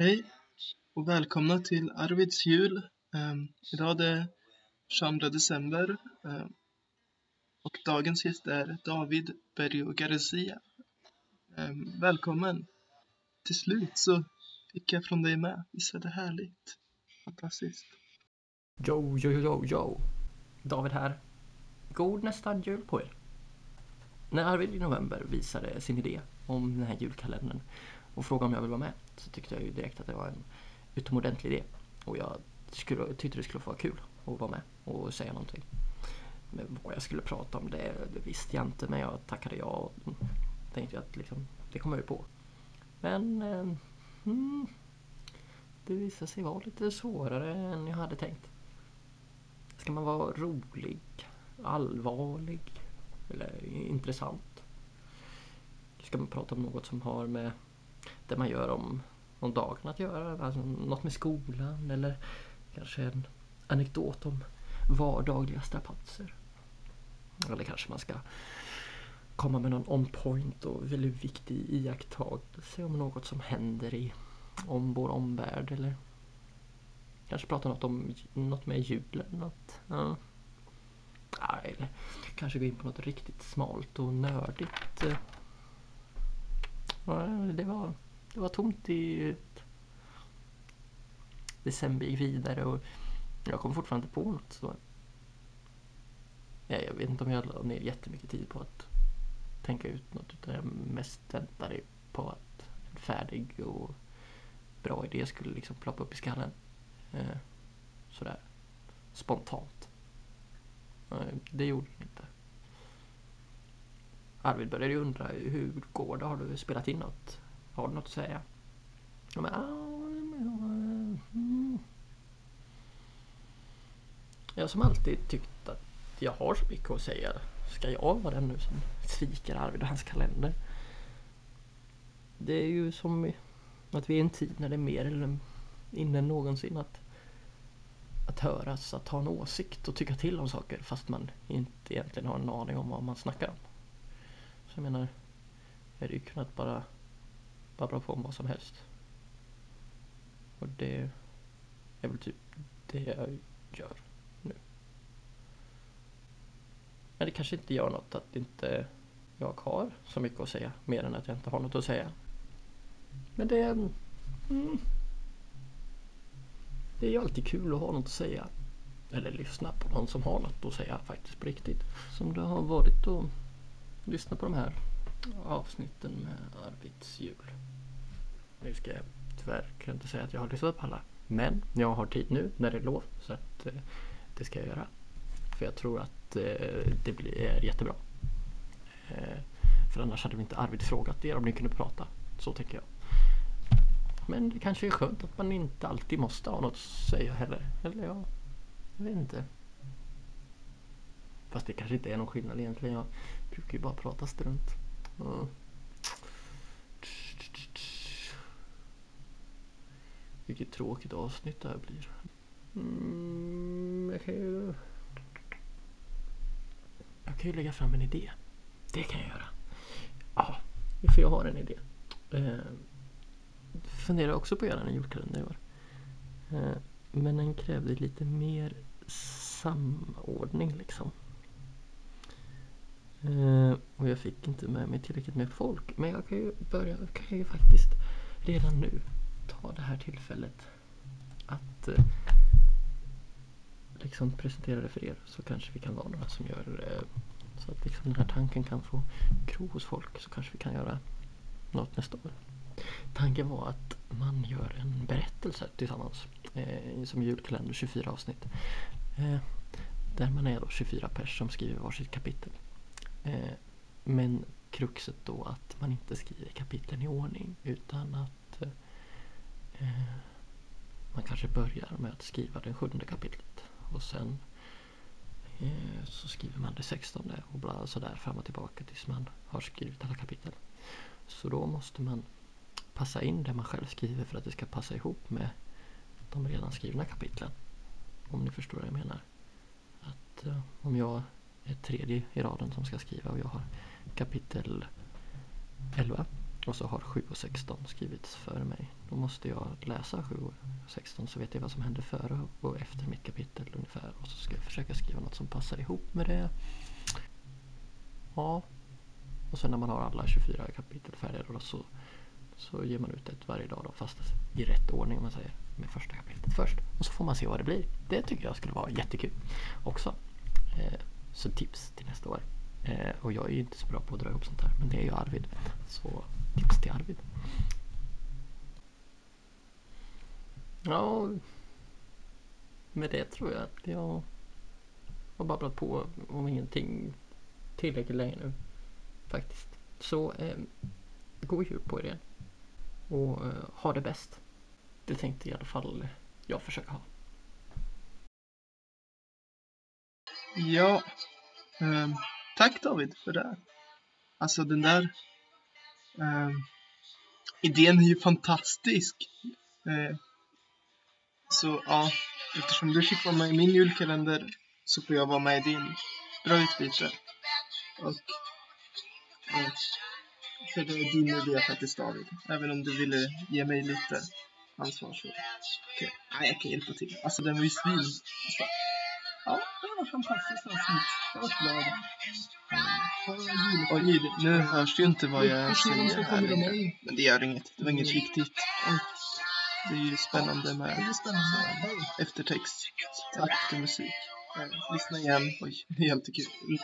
Hej och välkomna till Arvids jul. Um, idag är det 22 december um, och dagens gäst är David Berrio Garcia. Um, välkommen! Till slut så fick jag från dig med. Visst är det härligt? Fantastiskt. Jo, jo, jo, jo. David här. God nästan jul på er. När Arvid i november visade sin idé om den här julkalendern och frågade om jag vill vara med så tyckte jag ju direkt att det var en utomordentlig idé. Och jag skulle, tyckte det skulle vara kul att vara med och säga någonting. Men vad jag skulle prata om det, det visste jag inte men jag tackade ja och tänkte att liksom, det kommer jag på. Men eh, hmm, det visade sig vara lite svårare än jag hade tänkt. Ska man vara rolig, allvarlig eller intressant? Ska man prata om något som har med det man gör om, om dagen att göra? Alltså något med skolan eller kanske en anekdot om vardagliga strapatser? Eller kanske man ska komma med någon on point och väldigt viktig iakttagelse om något som händer i om vår omvärld eller kanske prata något om något med julen. Något, ja. eller kanske gå in på något riktigt smalt och nördigt. Ja, det, var, det var tomt i december gick vidare och jag kom fortfarande inte på något. Så. Ja, jag vet inte om jag la ner jättemycket tid på att tänka ut något utan jag mest väntade på att en färdig och bra idé skulle liksom ploppa upp i skallen. Eh, sådär spontant. Eh, det gjorde den inte. Arvid började ju undra hur går det? Har du spelat in något? Har du något att säga? Ah, mm. Jag som alltid tyckt att jag har så mycket att säga. Ska jag vara den nu som sviker Arvid och hans kalender? Det är ju som att vi är i en tid när det är mer eller inne än någonsin att, att höras, att ha en åsikt och tycka till om saker fast man inte egentligen har en aning om vad man snackar om. Så jag menar, jag hade ju kunnat bara babbla på om vad som helst. Och det är väl typ det jag gör nu. Men det kanske inte gör något att inte jag har så mycket att säga mer än att jag inte har något att säga. Men det... Mm, det är ju alltid kul att ha något att säga. Eller lyssna på någon som har något att säga faktiskt på riktigt. Som det har varit att lyssna på de här avsnitten med Arvids jul. Nu ska jag tyvärr kan inte säga att jag har lyssnat på alla. Men jag har tid nu när det är lov så att eh, det ska jag göra. För jag tror att eh, det blir jättebra. Eh, för annars hade vi inte Arvid frågat er om ni kunde prata. Så tänker jag. Men det kanske är skönt att man inte alltid måste ha något att säga heller. Eller ja, jag vet inte. Fast det kanske inte är någon skillnad egentligen. Jag brukar ju bara prata strunt. Mm. Vilket tråkigt avsnitt det här blir. Mm, jag kan ju... Jag kan ju lägga fram en idé. Det kan jag göra. Ja, för jag har en idé. Eh, funderar också på att göra en julkalender i år. Eh, men den krävde lite mer samordning liksom. Eh, och jag fick inte med mig tillräckligt med folk. Men jag kan ju börja, kan ju faktiskt redan nu ta det här tillfället att eh, liksom presentera det för er. Så kanske vi kan vara några som gör eh, så att liksom den här tanken kan få gro hos folk. Så kanske vi kan göra något nästa år. Tanken var att man gör en berättelse tillsammans eh, som julkalender, 24 avsnitt. Eh, där man är då 24 pers som skriver varsitt kapitel. Eh, men kruxet då att man inte skriver kapitlen i ordning utan att eh, man kanske börjar med att skriva det sjunde kapitlet och sen eh, så skriver man det sextonde och bla sådär fram och tillbaka tills man har skrivit alla kapitel. Så då måste man passa in det man själv skriver för att det ska passa ihop med de redan skrivna kapitlen. Om ni förstår vad jag menar. Att eh, om jag tredje i raden som ska skriva och jag har kapitel 11 Och så har 7 och 16 skrivits före mig. Då måste jag läsa 7 och 16 så vet jag vad som hände före och efter mitt kapitel ungefär. Och så ska jag försöka skriva något som passar ihop med det. Ja. Och sen när man har alla 24 kapitel färdiga då så, så ger man ut ett varje dag då fast i rätt ordning om man säger. Med första kapitlet först. Och så får man se vad det blir. Det tycker jag skulle vara jättekul också. Eh, så tips till nästa år. Eh, och jag är ju inte så bra på att dra ihop sånt här. Men det är ju Arvid. Så tips till Arvid. Ja, med det tror jag att jag har babblat på om ingenting tillräckligt länge nu. Faktiskt. Så eh, god jul på er igen. Och eh, ha det bäst. Det tänkte i alla fall jag försöka ha. Ja, ehm, tack David för det. Alltså den där ehm, idén är ju fantastisk. Eh, så ja, eftersom du fick vara med i min julkalender så får jag vara med i din. Bra utbyte. Och för det är din idé faktiskt David. Även om du ville ge mig lite ansvar så. Okay. Nej, jag kan hjälpa till. Alltså den var ju svin. Alltså, ja, var fantastiskt avsnitt. Jag var glad. Oj, nu hörs det ju inte vad jag säger här längre. Men det gör inget. Det var inget viktigt. Det är ju spännande med eftertext, takt och musik. Lyssna igen. Oj, det är jättekul.